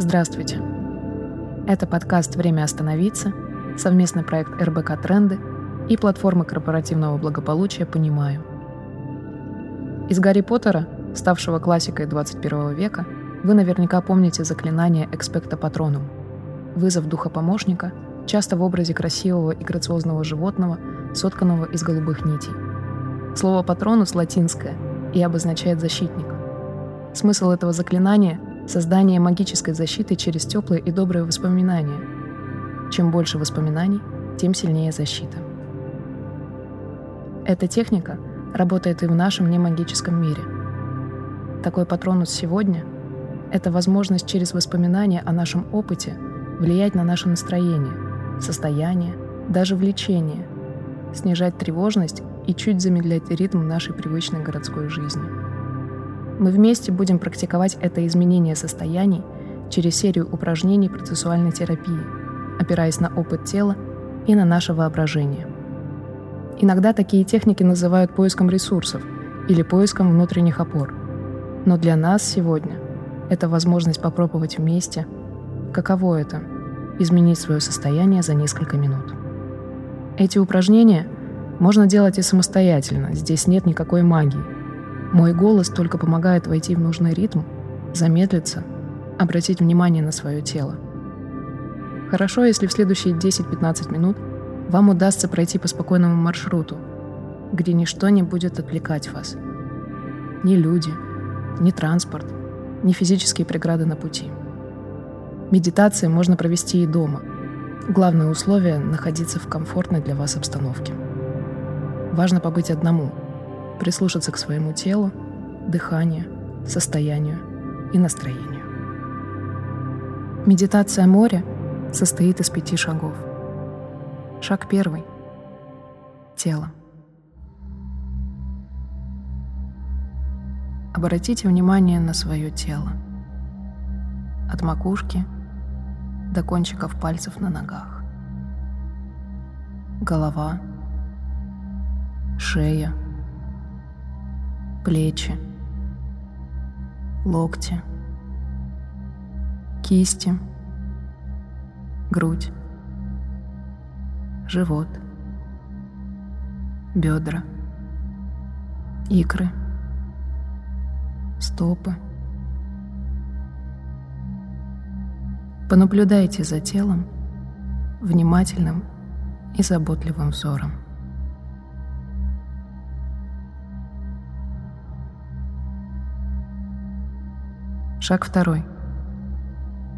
Здравствуйте. Это подкаст «Время остановиться», совместный проект РБК «Тренды» и платформы корпоративного благополучия «Понимаю». Из «Гарри Поттера», ставшего классикой 21 века, вы наверняка помните заклинание «Экспекта Патронум» — вызов духа помощника, часто в образе красивого и грациозного животного, сотканного из голубых нитей. Слово «патронус» латинское и обозначает «защитник». Смысл этого заклинания — создание магической защиты через теплые и добрые воспоминания. Чем больше воспоминаний, тем сильнее защита. Эта техника работает и в нашем немагическом мире. Такой патронус сегодня — это возможность через воспоминания о нашем опыте влиять на наше настроение, состояние, даже влечение, снижать тревожность и чуть замедлять ритм нашей привычной городской жизни. Мы вместе будем практиковать это изменение состояний через серию упражнений процессуальной терапии, опираясь на опыт тела и на наше воображение. Иногда такие техники называют поиском ресурсов или поиском внутренних опор. Но для нас сегодня это возможность попробовать вместе, каково это — изменить свое состояние за несколько минут. Эти упражнения можно делать и самостоятельно, здесь нет никакой магии — мой голос только помогает войти в нужный ритм, замедлиться, обратить внимание на свое тело. Хорошо, если в следующие 10-15 минут вам удастся пройти по спокойному маршруту, где ничто не будет отвлекать вас. Ни люди, ни транспорт, ни физические преграды на пути. Медитации можно провести и дома. Главное условие — находиться в комфортной для вас обстановке. Важно побыть одному — прислушаться к своему телу, дыханию, состоянию и настроению. Медитация моря состоит из пяти шагов. Шаг первый — тело. Обратите внимание на свое тело. От макушки до кончиков пальцев на ногах. Голова, шея — плечи, локти, кисти, грудь, живот, бедра, икры, стопы. Понаблюдайте за телом внимательным и заботливым взором. Шаг второй.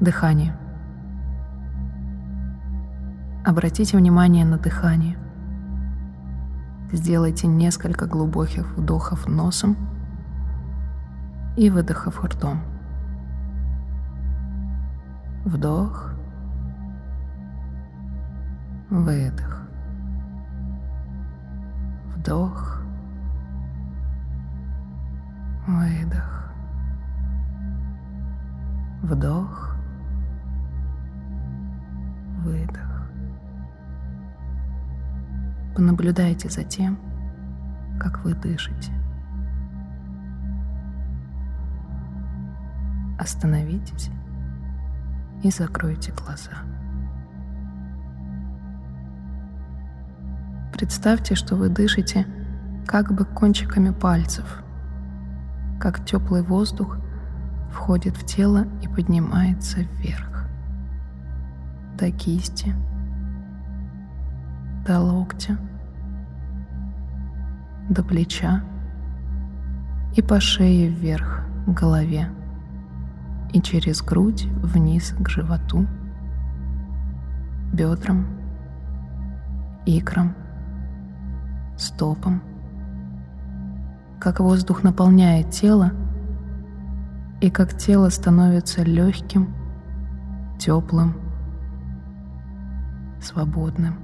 Дыхание. Обратите внимание на дыхание. Сделайте несколько глубоких вдохов носом и выдохов ртом. Вдох, выдох. Вдох, выдох. Вдох, выдох. Понаблюдайте за тем, как вы дышите. Остановитесь и закройте глаза. Представьте, что вы дышите как бы кончиками пальцев, как теплый воздух входит в тело и поднимается вверх. До кисти, до локтя, до плеча и по шее вверх к голове и через грудь вниз к животу, бедрам, икрам, стопам. Как воздух наполняет тело — и как тело становится легким, теплым, свободным.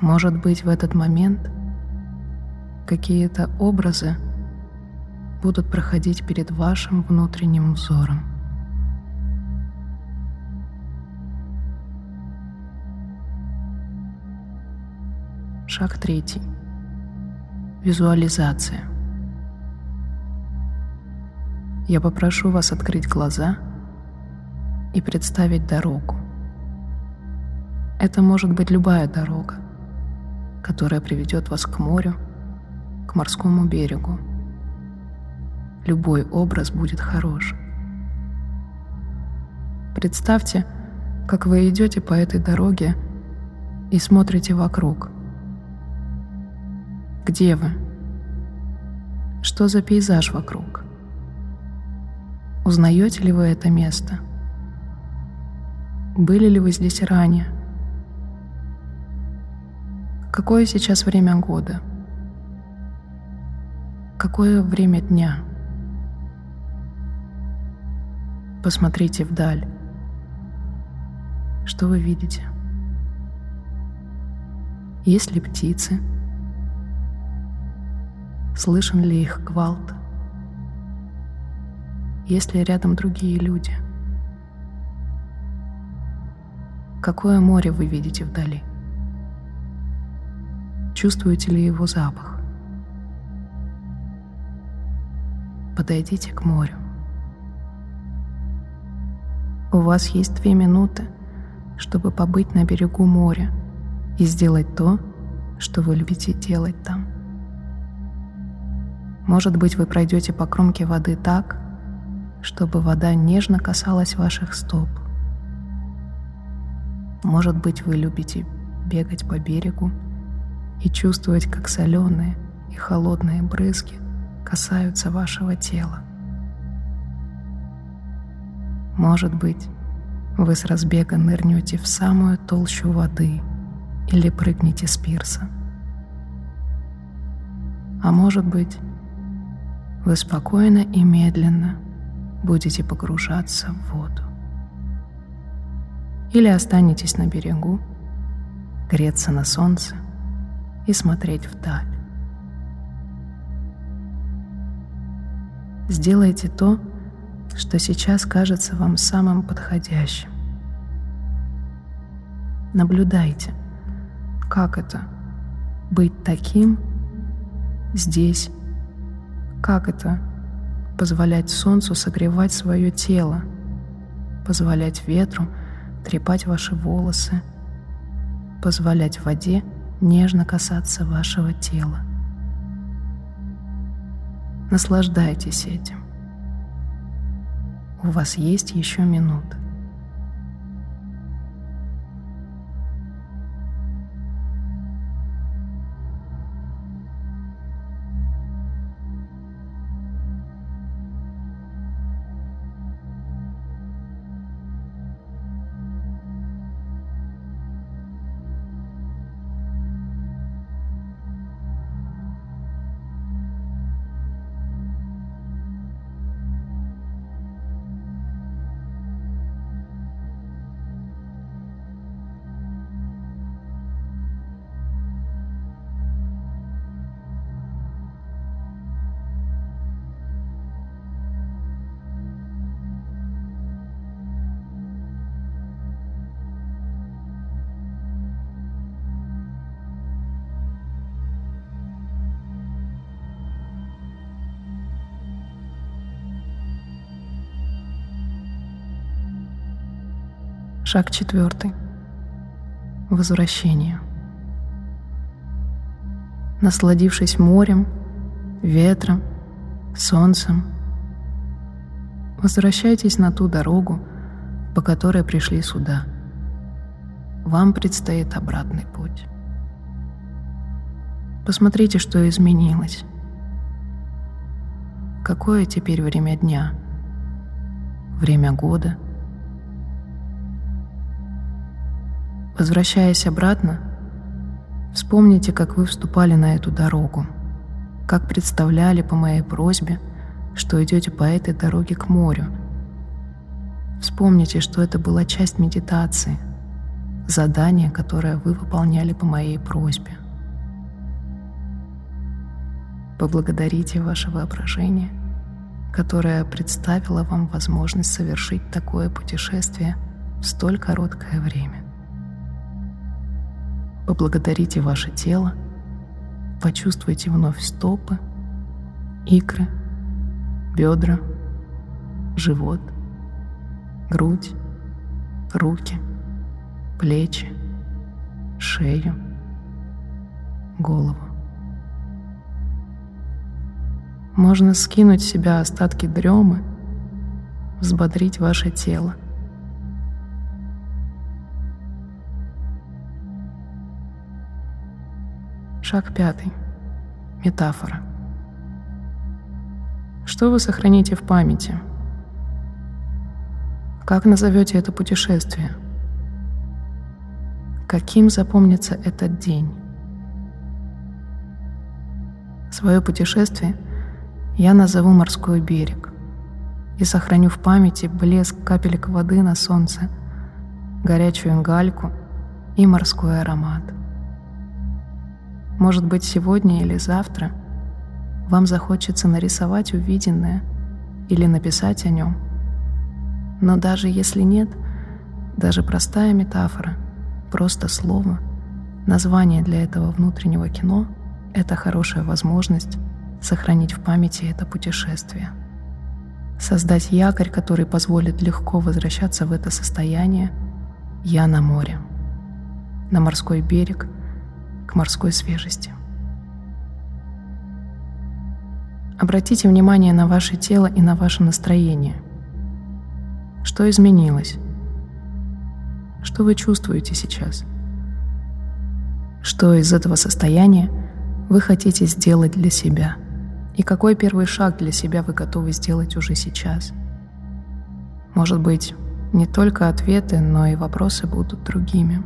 Может быть, в этот момент какие-то образы будут проходить перед вашим внутренним взором. Шаг третий. Визуализация. Я попрошу вас открыть глаза и представить дорогу. Это может быть любая дорога, которая приведет вас к морю, к морскому берегу. Любой образ будет хорош. Представьте, как вы идете по этой дороге и смотрите вокруг. Где вы? Что за пейзаж вокруг? Узнаете ли вы это место? Были ли вы здесь ранее? Какое сейчас время года? Какое время дня? Посмотрите вдаль. Что вы видите? Есть ли птицы? Слышен ли их гвалт? Есть ли рядом другие люди? Какое море вы видите вдали? Чувствуете ли его запах? Подойдите к морю. У вас есть две минуты, чтобы побыть на берегу моря и сделать то, что вы любите делать там. Может быть, вы пройдете по кромке воды так, чтобы вода нежно касалась ваших стоп. Может быть, вы любите бегать по берегу и чувствовать, как соленые и холодные брызги касаются вашего тела. Может быть, вы с разбега нырнете в самую толщу воды или прыгнете с пирса. А может быть, вы спокойно и медленно будете погружаться в воду. Или останетесь на берегу, греться на солнце и смотреть вдаль. Сделайте то, что сейчас кажется вам самым подходящим. Наблюдайте, как это быть таким здесь, как это позволять солнцу согревать свое тело, позволять ветру трепать ваши волосы, позволять воде нежно касаться вашего тела. Наслаждайтесь этим. У вас есть еще минута. Шаг четвертый. Возвращение. Насладившись морем, ветром, солнцем, возвращайтесь на ту дорогу, по которой пришли сюда. Вам предстоит обратный путь. Посмотрите, что изменилось. Какое теперь время дня? Время года – Возвращаясь обратно, вспомните, как вы вступали на эту дорогу, как представляли по моей просьбе, что идете по этой дороге к морю. Вспомните, что это была часть медитации, задание, которое вы выполняли по моей просьбе. Поблагодарите ваше воображение, которое представило вам возможность совершить такое путешествие в столь короткое время. Поблагодарите ваше тело, почувствуйте вновь стопы, икры, бедра, живот, грудь, руки, плечи, шею, голову. Можно скинуть с себя остатки дремы, взбодрить ваше тело. Шаг пятый. Метафора. Что вы сохраните в памяти? Как назовете это путешествие? Каким запомнится этот день? Свое путешествие я назову морской берег и сохраню в памяти блеск капелек воды на солнце, горячую гальку и морской аромат. Может быть, сегодня или завтра вам захочется нарисовать увиденное или написать о нем. Но даже если нет, даже простая метафора, просто слово, название для этого внутреннего кино — это хорошая возможность сохранить в памяти это путешествие. Создать якорь, который позволит легко возвращаться в это состояние «Я на море», на морской берег, к морской свежести. Обратите внимание на ваше тело и на ваше настроение. Что изменилось? Что вы чувствуете сейчас? Что из этого состояния вы хотите сделать для себя – и какой первый шаг для себя вы готовы сделать уже сейчас? Может быть, не только ответы, но и вопросы будут другими.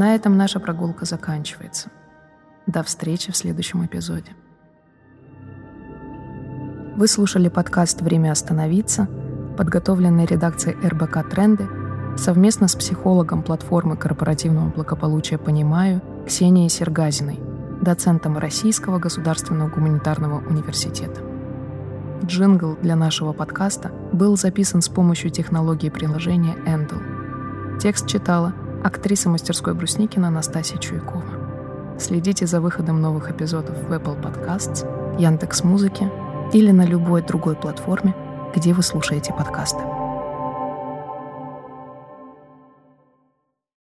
На этом наша прогулка заканчивается. До встречи в следующем эпизоде. Вы слушали подкаст «Время остановиться», подготовленный редакцией РБК «Тренды» совместно с психологом платформы корпоративного благополучия «Понимаю» Ксенией Сергазиной, доцентом Российского государственного гуманитарного университета. Джингл для нашего подкаста был записан с помощью технологии приложения Endel. Текст читала актриса мастерской Брусникина Анастасия Чуйкова. Следите за выходом новых эпизодов в Apple Podcasts, Яндекс.Музыке или на любой другой платформе, где вы слушаете подкасты.